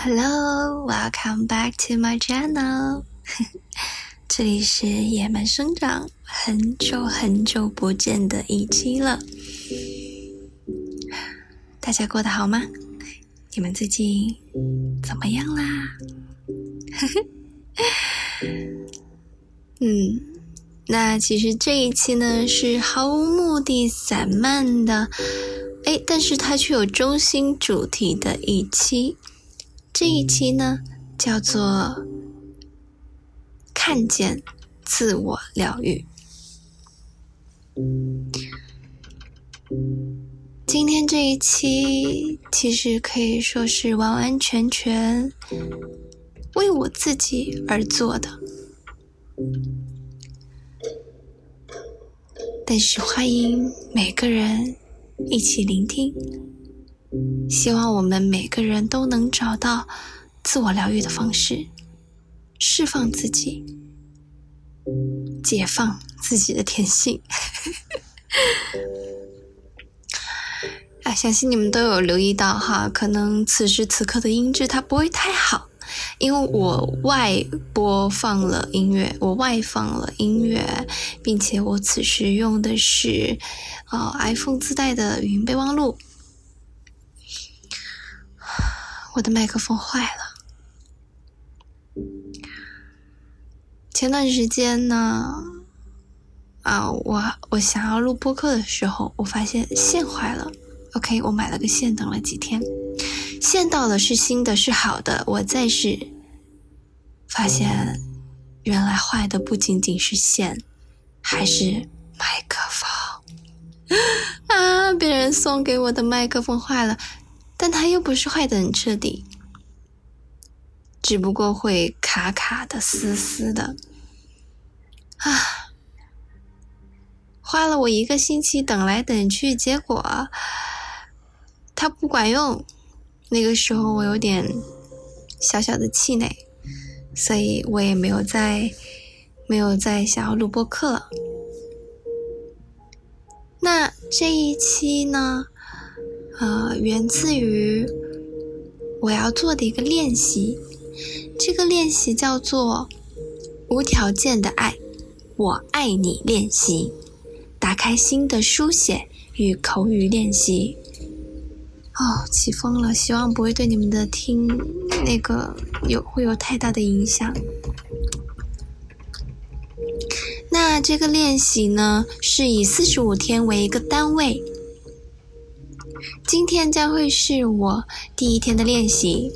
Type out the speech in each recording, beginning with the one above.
Hello, welcome back to my channel. 这里是野蛮生长，很久很久不见的一期了。大家过得好吗？你们最近怎么样啦？嗯，那其实这一期呢是毫无目的、散漫的，哎，但是它却有中心主题的一期。这一期呢叫做“看见自我疗愈”。今天这一期其实可以说是完完全全为我自己而做的，但是欢迎每个人一起聆听。希望我们每个人都能找到自我疗愈的方式，释放自己，解放自己的天性。啊，相信你们都有留意到哈，可能此时此刻的音质它不会太好，因为我外播放了音乐，我外放了音乐，并且我此时用的是呃 iPhone 自带的语音备忘录，我的麦克风坏了。前段时间呢，啊，我我想要录播客的时候，我发现线坏了。OK，我买了个线，等了几天，线到了是新的，是好的。我再试，发现原来坏的不仅仅是线，还是麦克风 啊！别人送给我的麦克风坏了，但它又不是坏的很彻底，只不过会卡卡的、嘶嘶的啊！花了我一个星期等来等去，结果。它不管用，那个时候我有点小小的气馁，所以我也没有再没有再想要录播课了。那这一期呢，呃，源自于我要做的一个练习，这个练习叫做无条件的爱，我爱你练习，打开新的书写与口语练习。哦，起风了，希望不会对你们的听那个有会有太大的影响。那这个练习呢，是以四十五天为一个单位。今天将会是我第一天的练习。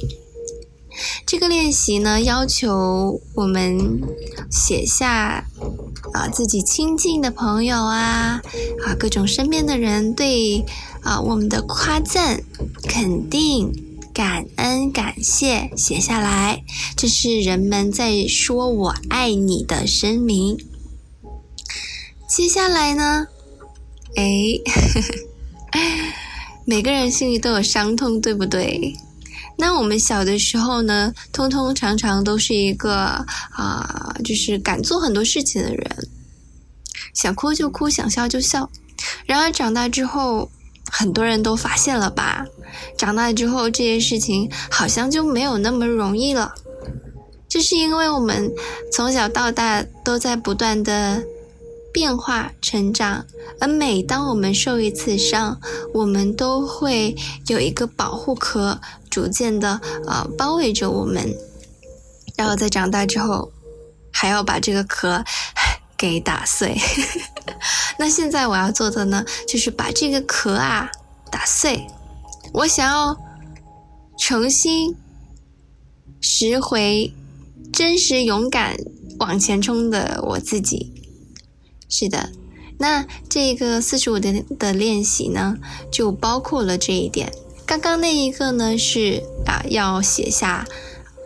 这个练习呢，要求我们写下啊自己亲近的朋友啊啊各种身边的人对。啊，我们的夸赞、肯定、感恩、感谢写下来，这是人们在说我爱你的声明。接下来呢，哎，每个人心里都有伤痛，对不对？那我们小的时候呢，通通常常都是一个啊，就是敢做很多事情的人，想哭就哭，想笑就笑。然而长大之后，很多人都发现了吧？长大之后，这些事情好像就没有那么容易了。这是因为我们从小到大都在不断的变化成长，而每当我们受一次伤，我们都会有一个保护壳逐渐的呃包围着我们，然后在长大之后，还要把这个壳。给打碎。那现在我要做的呢，就是把这个壳啊打碎。我想要重新拾回真实、勇敢往前冲的我自己。是的，那这个四十五的的练习呢，就包括了这一点。刚刚那一个呢，是啊，要写下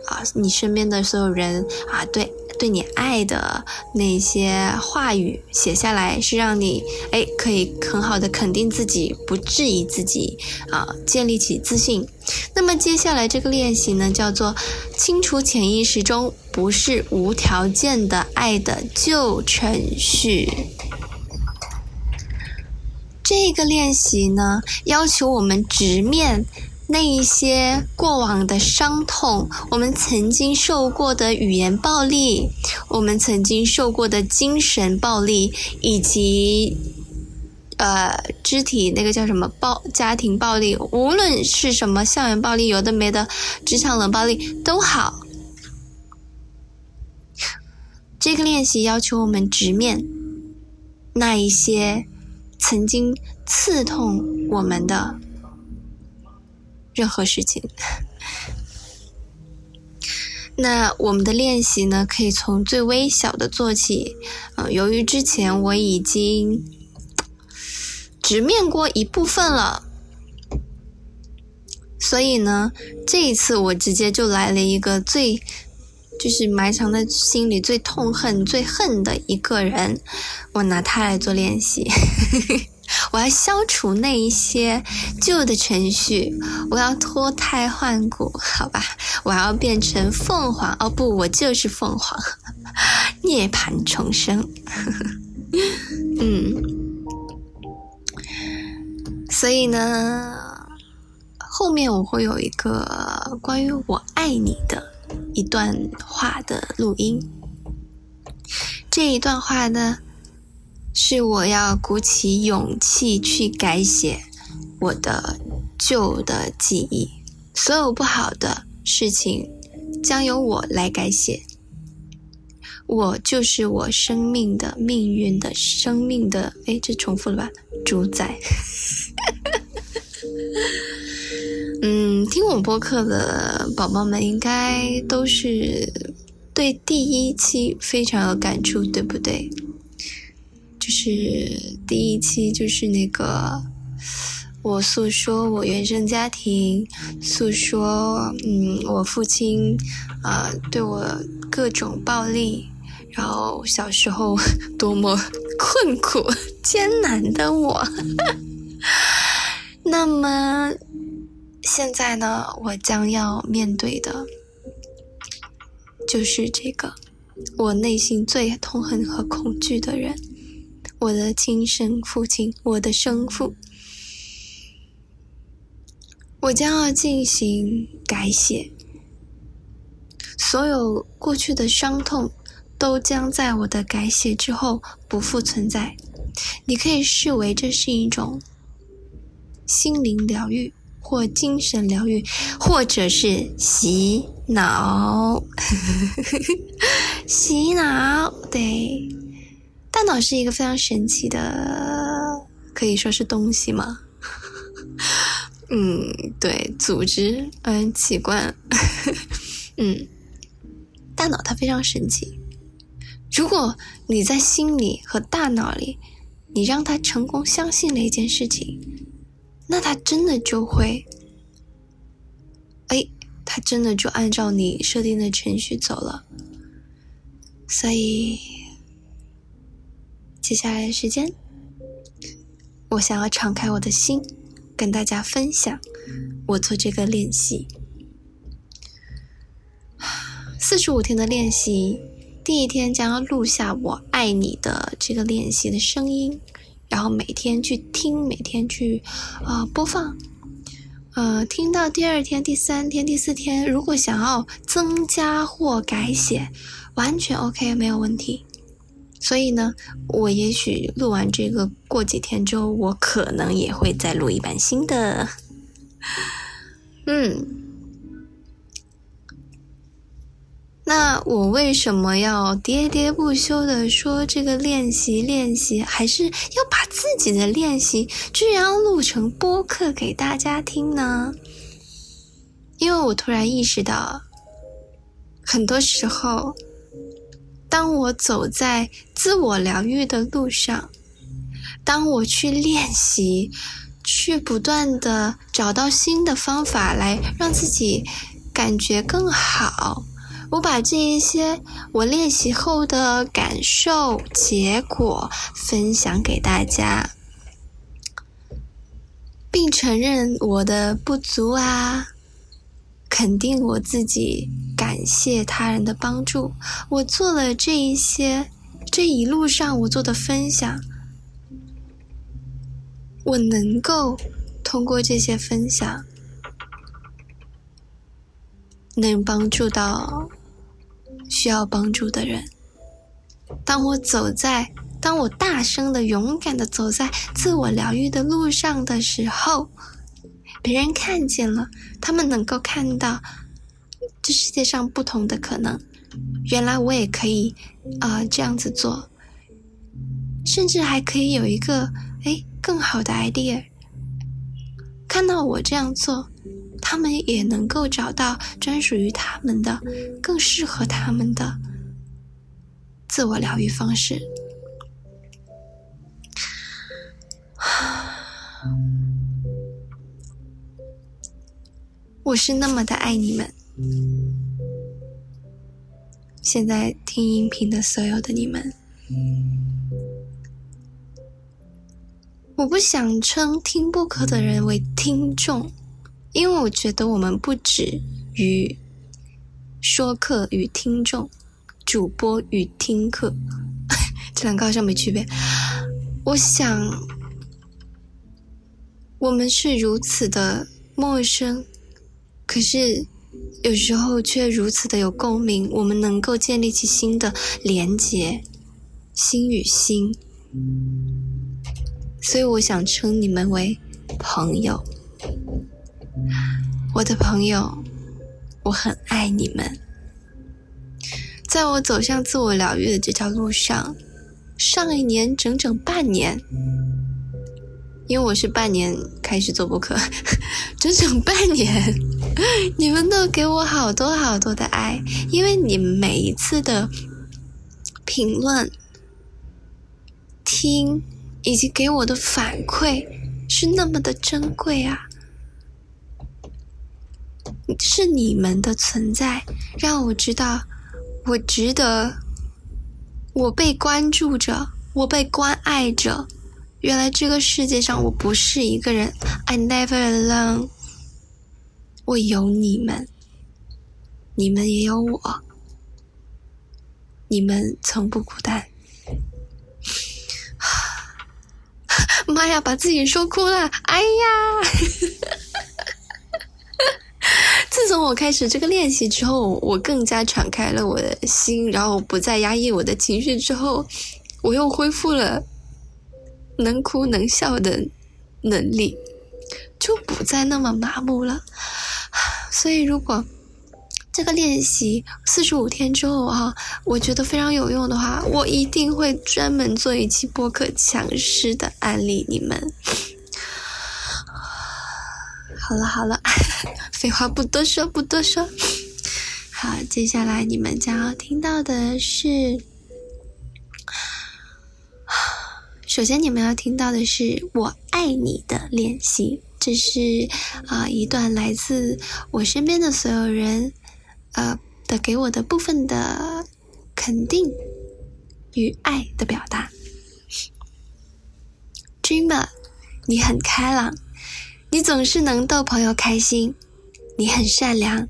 啊，你身边的所有人啊，对。对你爱的那些话语写下来，是让你哎可以很好的肯定自己，不质疑自己啊，建立起自信。那么接下来这个练习呢，叫做清除潜意识中不是无条件的爱的旧程序。这个练习呢，要求我们直面那一些过往的伤痛，我们曾经受过的语言暴力，我们曾经受过的精神暴力，以及呃肢体那个叫什么暴家庭暴力，无论是什么校园暴力，有的没的，职场冷暴力都好。这个练习要求我们直面那一些曾经刺痛我们的。任何事情，那我们的练习呢，可以从最微小的做起。嗯，由于之前我已经直面过一部分了，所以呢，这一次我直接就来了一个最，就是埋藏在心里最痛恨、最恨的一个人，我拿他来做练习。我要消除那一些旧的程序，我要脱胎换骨，好吧？我要变成凤凰，哦不，我就是凤凰，涅槃重生。嗯，所以呢，后面我会有一个关于我爱你的一段话的录音，这一段话呢。是我要鼓起勇气去改写我的旧的记忆，所有不好的事情将由我来改写。我就是我生命的命运的生命的，哎，这重复了吧？主宰。嗯，听我播客的宝宝们应该都是对第一期非常有感触，对不对？就是第一期，就是那个我诉说我原生家庭，诉说嗯我父亲啊对我各种暴力，然后小时候多么困苦艰难的我。那么现在呢，我将要面对的，就是这个我内心最痛恨和恐惧的人。我的亲生父亲，我的生父，我将要进行改写，所有过去的伤痛都将在我的改写之后不复存在。你可以视为这是一种心灵疗愈，或精神疗愈，或者是洗脑，洗脑，对。大脑是一个非常神奇的，可以说是东西吗？嗯，对，组织，嗯，器官，嗯，大脑它非常神奇。如果你在心里和大脑里，你让他成功相信了一件事情，那他真的就会，哎，他真的就按照你设定的程序走了。所以。接下来的时间，我想要敞开我的心，跟大家分享我做这个练习。四十五天的练习，第一天将要录下“我爱你”的这个练习的声音，然后每天去听，每天去啊播放。呃，听到第二天、第三天、第四天，如果想要增加或改写，完全 OK，没有问题。所以呢，我也许录完这个，过几天之后，我可能也会再录一版新的。嗯，那我为什么要喋喋不休的说这个练习练习，还是要把自己的练习居然录成播客给大家听呢？因为我突然意识到，很多时候。当我走在自我疗愈的路上，当我去练习，去不断的找到新的方法来让自己感觉更好，我把这一些我练习后的感受、结果分享给大家，并承认我的不足啊。肯定我自己，感谢他人的帮助。我做了这一些，这一路上我做的分享，我能够通过这些分享，能帮助到需要帮助的人。当我走在，当我大声的、勇敢的走在自我疗愈的路上的时候，别人看见了，他们能够看到这世界上不同的可能。原来我也可以啊这样子做，甚至还可以有一个哎更好的 idea。看到我这样做，他们也能够找到专属于他们的、更适合他们的自我疗愈方式。我是那么的爱你们。现在听音频的所有的你们，我不想称听播客的人为听众，因为我觉得我们不止于说客与听众、主播与听课，这两个好像没区别。我想，我们是如此的陌生，可是。有时候却如此的有共鸣，我们能够建立起新的连结，心与心。所以我想称你们为朋友，我的朋友，我很爱你们。在我走向自我疗愈的这条路上，上一年整整半年。因为我是半年开始做播客，整整半年，你们都给我好多好多的爱，因为你每一次的评论、听以及给我的反馈是那么的珍贵啊！是你们的存在让我知道我值得，我被关注着，我被关爱着。原来这个世界上我不是一个人，I never alone。我有你们，你们也有我，你们从不孤单。妈呀，把自己说哭了！哎呀，自从我开始这个练习之后，我更加敞开了我的心，然后不再压抑我的情绪之后，我又恢复了。能哭能笑的能力就不再那么麻木了，所以如果这个练习四十五天之后哈，我觉得非常有用的话，我一定会专门做一期播客强势的案例你们。好了好了，废话不多说不多说，好，接下来你们将要听到的是。首先，你们要听到的是“我爱你”的练习，这是啊一段来自我身边的所有人呃的给我的部分的肯定与爱的表达。Dreamer，你很开朗，你总是能逗朋友开心，你很善良，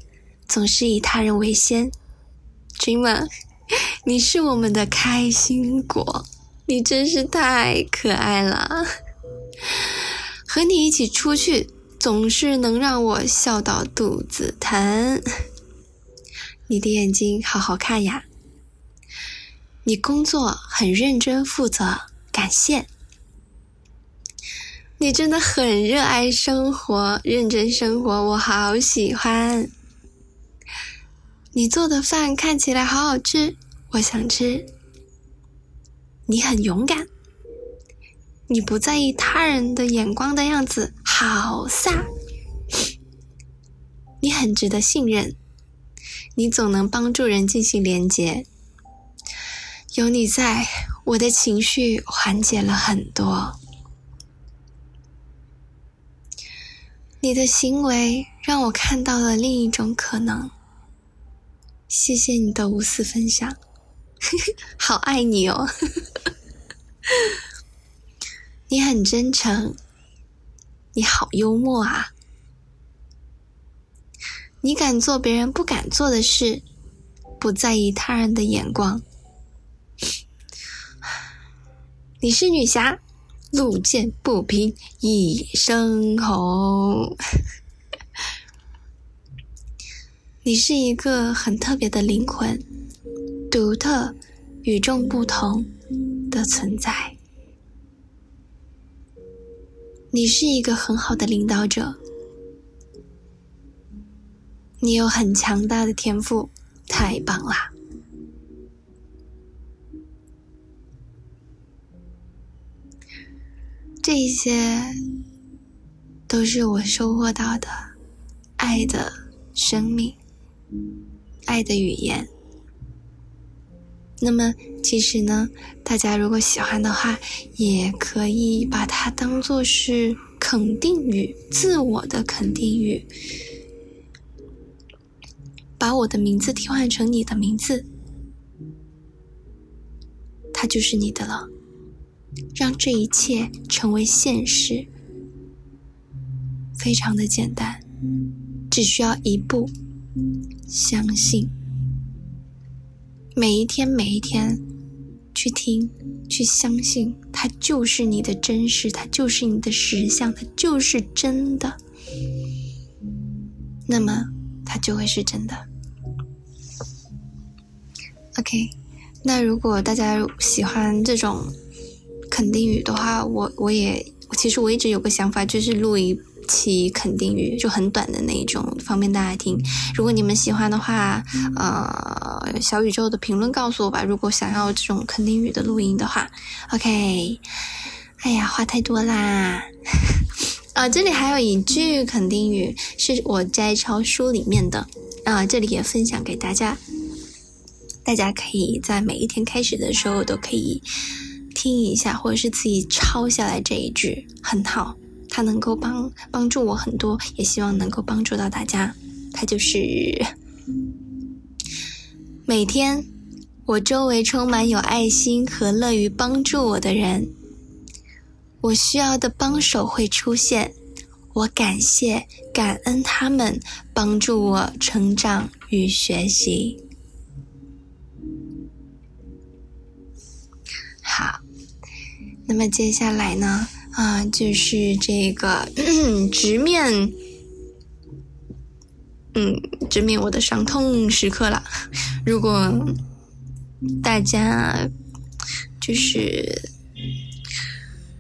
总是以他人为先。Dreamer，你是我们的开心果。你真是太可爱了，和你一起出去总是能让我笑到肚子疼。你的眼睛好好看呀，你工作很认真负责，感谢。你真的很热爱生活，认真生活，我好喜欢。你做的饭看起来好好吃，我想吃。你很勇敢，你不在意他人的眼光的样子，好飒。你很值得信任，你总能帮助人进行连接。有你在，我的情绪缓解了很多。你的行为让我看到了另一种可能。谢谢你的无私分享。好爱你哦！你很真诚，你好幽默啊！你敢做别人不敢做的事，不在意他人的眼光。你是女侠，路见不平一声吼。你是一个很特别的灵魂，独特、与众不同的存在。你是一个很好的领导者，你有很强大的天赋，太棒啦！这些都是我收获到的爱的生命。爱的语言。那么，其实呢，大家如果喜欢的话，也可以把它当做是肯定语，自我的肯定语。把我的名字替换成你的名字，它就是你的了。让这一切成为现实，非常的简单，只需要一步。相信，每一天每一天去听，去相信，它就是你的真实，它就是你的实相，它就是真的。那么，它就会是真的。OK，那如果大家喜欢这种肯定语的话，我我也其实我一直有个想法，就是录一。期肯定语就很短的那一种，方便大家听。如果你们喜欢的话，呃，小宇宙的评论告诉我吧。如果想要这种肯定语的录音的话，OK。哎呀，话太多啦。啊，这里还有一句肯定语是我摘抄书里面的，啊，这里也分享给大家。大家可以在每一天开始的时候都可以听一下，或者是自己抄下来这一句，很好。它能够帮帮助我很多，也希望能够帮助到大家。它就是每天我周围充满有爱心和乐于帮助我的人，我需要的帮手会出现，我感谢感恩他们帮助我成长与学习。好，那么接下来呢？啊，就是这个直面，嗯，直面我的伤痛时刻了。如果大家就是，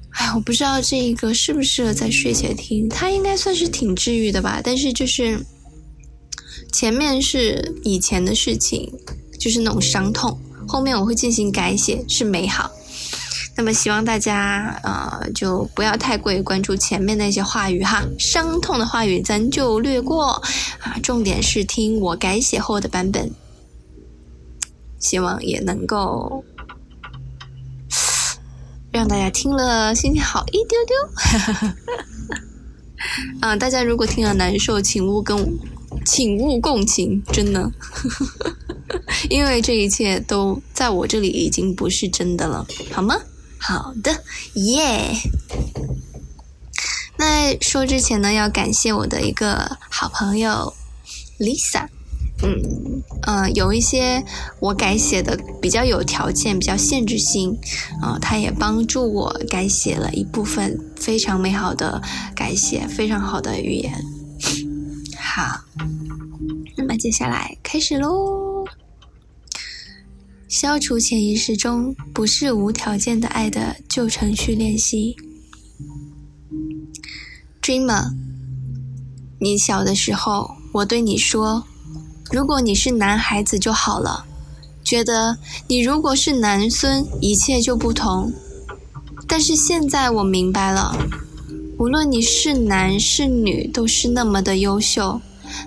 哎，我不知道这个适不适合在睡前听，它应该算是挺治愈的吧。但是就是前面是以前的事情，就是那种伤痛，后面我会进行改写，是美好。那么希望大家呃就不要太过于关注前面那些话语哈，伤痛的话语咱就略过啊，重点是听我改写后的版本，希望也能够让大家听了心情好一丢丢。啊，大家如果听了难受，请勿跟请勿共情，真的，因为这一切都在我这里已经不是真的了，好吗？好的，耶！那说之前呢，要感谢我的一个好朋友 Lisa。嗯，呃，有一些我改写的比较有条件、比较限制性，啊，他也帮助我改写了一部分非常美好的改写，非常好的语言。好，那么接下来开始喽。消除潜意识中不是无条件的爱的旧程序练习。Dreamer，你小的时候，我对你说，如果你是男孩子就好了。觉得你如果是男孙，一切就不同。但是现在我明白了，无论你是男是女，都是那么的优秀，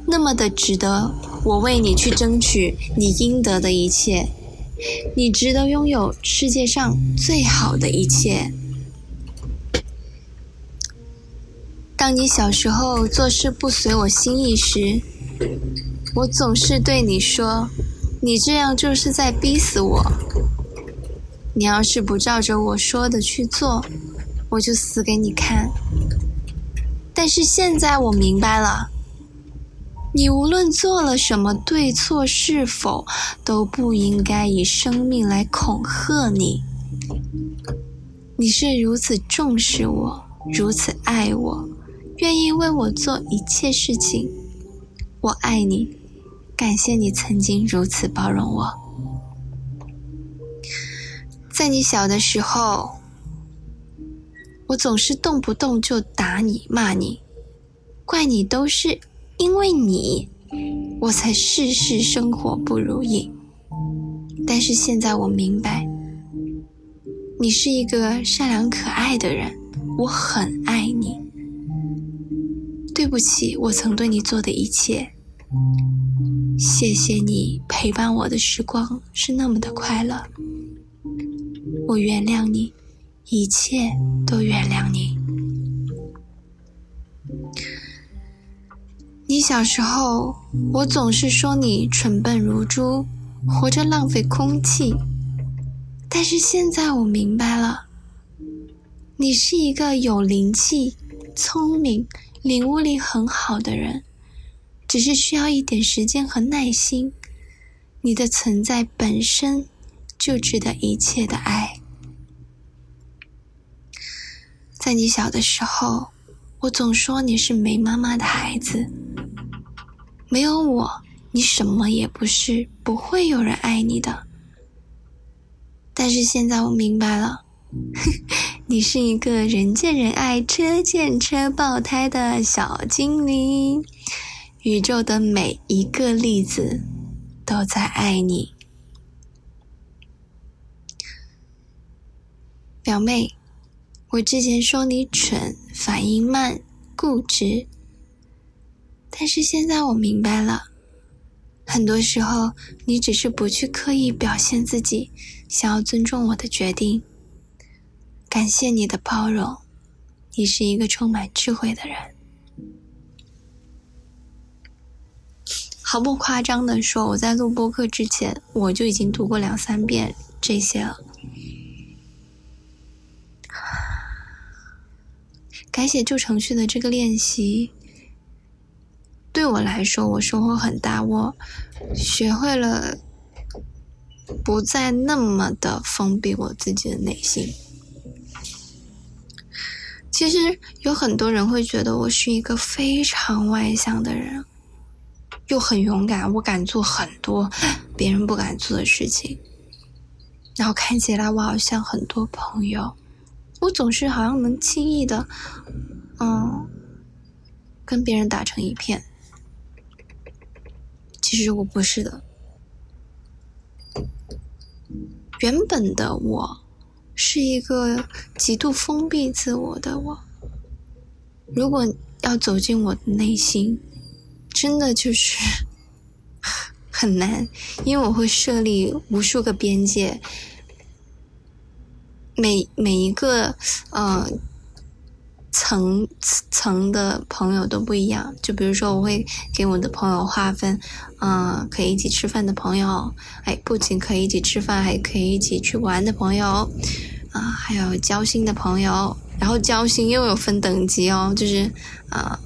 那么的值得我为你去争取你应得的一切。你值得拥有世界上最好的一切。当你小时候做事不随我心意时，我总是对你说：“你这样就是在逼死我。你要是不照着我说的去做，我就死给你看。”但是现在我明白了。你无论做了什么对错是否，都不应该以生命来恐吓你。你是如此重视我，如此爱我，愿意为我做一切事情。我爱你，感谢你曾经如此包容我。在你小的时候，我总是动不动就打你、骂你，怪你都是因为你，我才事事生活不如意。但是现在我明白，你是一个善良可爱的人，我很爱你。对不起，我曾对你做的一切。谢谢你陪伴我的时光是那么的快乐，我原谅你，一切都原谅你。你小时候，我总是说你蠢笨如猪，活着浪费空气。但是现在我明白了，你是一个有灵气、聪明、领悟力很好的人。只是需要一点时间和耐心，你的存在本身就值得一切的爱。在你小的时候，我总说你是没妈妈的孩子，没有我，你什么也不是，不会有人爱你的。但是现在我明白了，你是一个人见人爱、车见车爆胎的小精灵。宇宙的每一个粒子都在爱你，表妹。我之前说你蠢、反应慢、固执，但是现在我明白了，很多时候你只是不去刻意表现自己，想要尊重我的决定。感谢你的包容，你是一个充满智慧的人。毫不夸张的说，我在录播课之前，我就已经读过两三遍这些了。改写旧程序的这个练习，对我来说，我收获很大。我学会了不再那么的封闭我自己的内心。其实有很多人会觉得我是一个非常外向的人。又很勇敢，我敢做很多别人不敢做的事情。然后看起来我好像很多朋友，我总是好像能轻易的，嗯，跟别人打成一片。其实我不是的，原本的我是一个极度封闭自我的我。如果要走进我的内心。真的就是 很难，因为我会设立无数个边界，每每一个呃层层的朋友都不一样。就比如说，我会给我的朋友划分，嗯，可以一起吃饭的朋友，哎，不仅可以一起吃饭，还可以一起去玩的朋友，啊，还有交心的朋友。然后交心又有分等级哦，就是啊。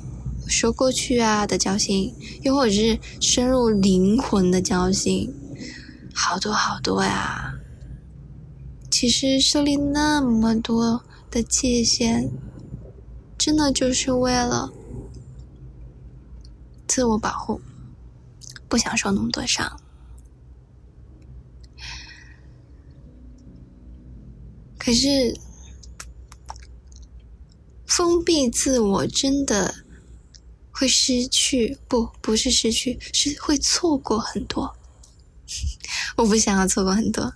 说过去啊的交心，又或者是深入灵魂的交心，好多好多呀。其实设立那么多的界限，真的就是为了自我保护，不想受那么多伤。可是封闭自我真的。会失去不不是失去，是会错过很多。我不想要错过很多。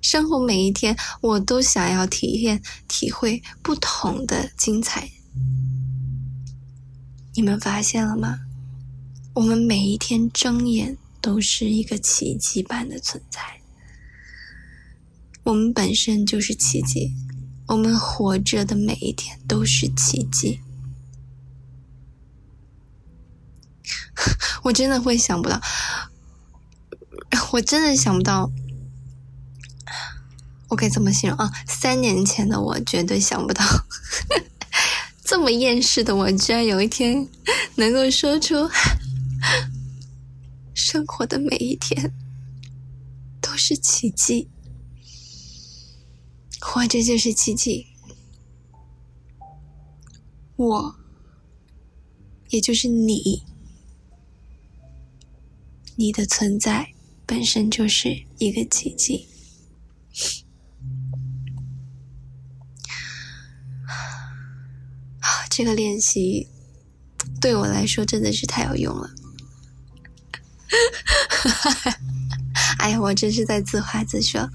生活每一天，我都想要体验、体会不同的精彩。你们发现了吗？我们每一天睁眼都是一个奇迹般的存在。我们本身就是奇迹，我们活着的每一天都是奇迹。我真的会想不到，我真的想不到，我该怎么形容啊？三年前的我绝对想不到，这么厌世的我，居然有一天能够说出，生活的每一天都是奇迹，活着就是奇迹，我，也就是你。你的存在本身就是一个奇迹。这个练习对我来说真的是太有用了。哎呀，我这是在自话自说。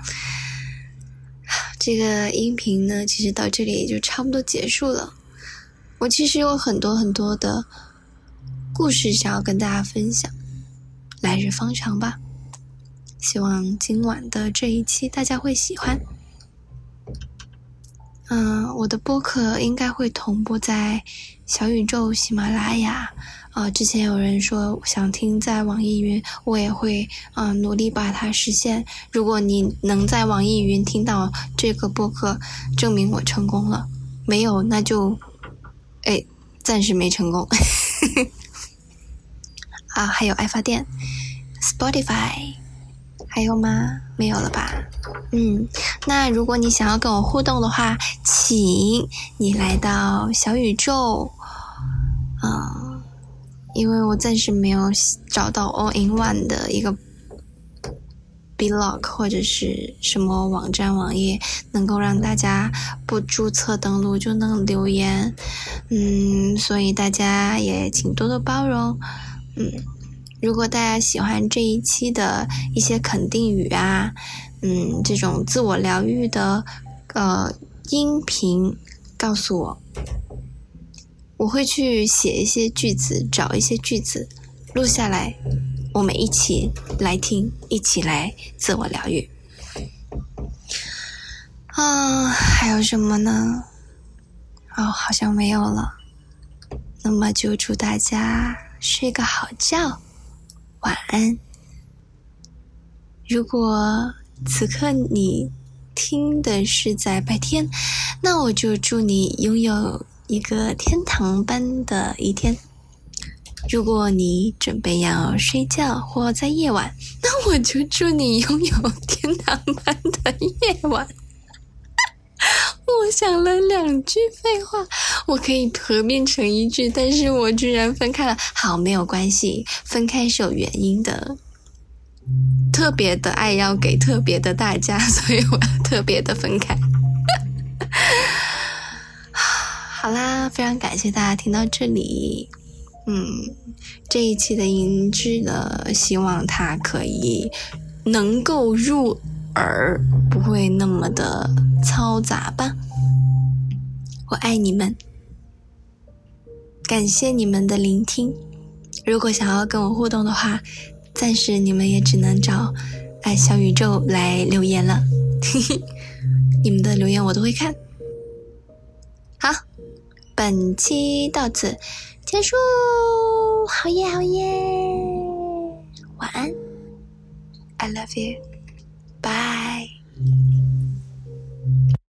这个音频呢，其实到这里也就差不多结束了。我其实有很多很多的故事想要跟大家分享，来日方长吧。希望今晚的这一期大家会喜欢。嗯，我的播客应该会同步在小宇宙、喜马拉雅。啊，之前有人说想听在网易云，我也会啊努力把它实现。如果你能在网易云听到这个播客，证明我成功了。没有，那就，哎，暂时没成功。啊，还有爱发电，Spotify。还有吗？没有了吧？嗯，那如果你想要跟我互动的话，请你来到小宇宙，嗯，因为我暂时没有找到 All in One 的一个 blog 或者是什么网站网页，能够让大家不注册登录就能留言，嗯，所以大家也请多多包容，嗯。如果大家喜欢这一期的一些肯定语啊，嗯，这种自我疗愈的呃音频，告诉我，我会去写一些句子，找一些句子录下来，我们一起来听，一起来自我疗愈。啊，还有什么呢？哦，好像没有了。那么就祝大家睡个好觉。晚安。如果此刻你听的是在白天，那我就祝你拥有一个天堂般的一天。如果你准备要睡觉或在夜晚，那我就祝你拥有天堂般的夜晚。我想了两句废话，我可以合并成一句，但是我居然分开了。好，没有关系，分开是有原因的。特别的爱要给特别的大家，所以我要特别的分开。好啦，非常感谢大家听到这里。嗯，这一期的音质呢，希望它可以能够入耳，不会那么的嘈杂吧。我爱你们，感谢你们的聆听。如果想要跟我互动的话，暂时你们也只能找爱小宇宙来留言了。你们的留言我都会看。好，本期到此结束。好耶，好耶，晚安。I love you。Bye.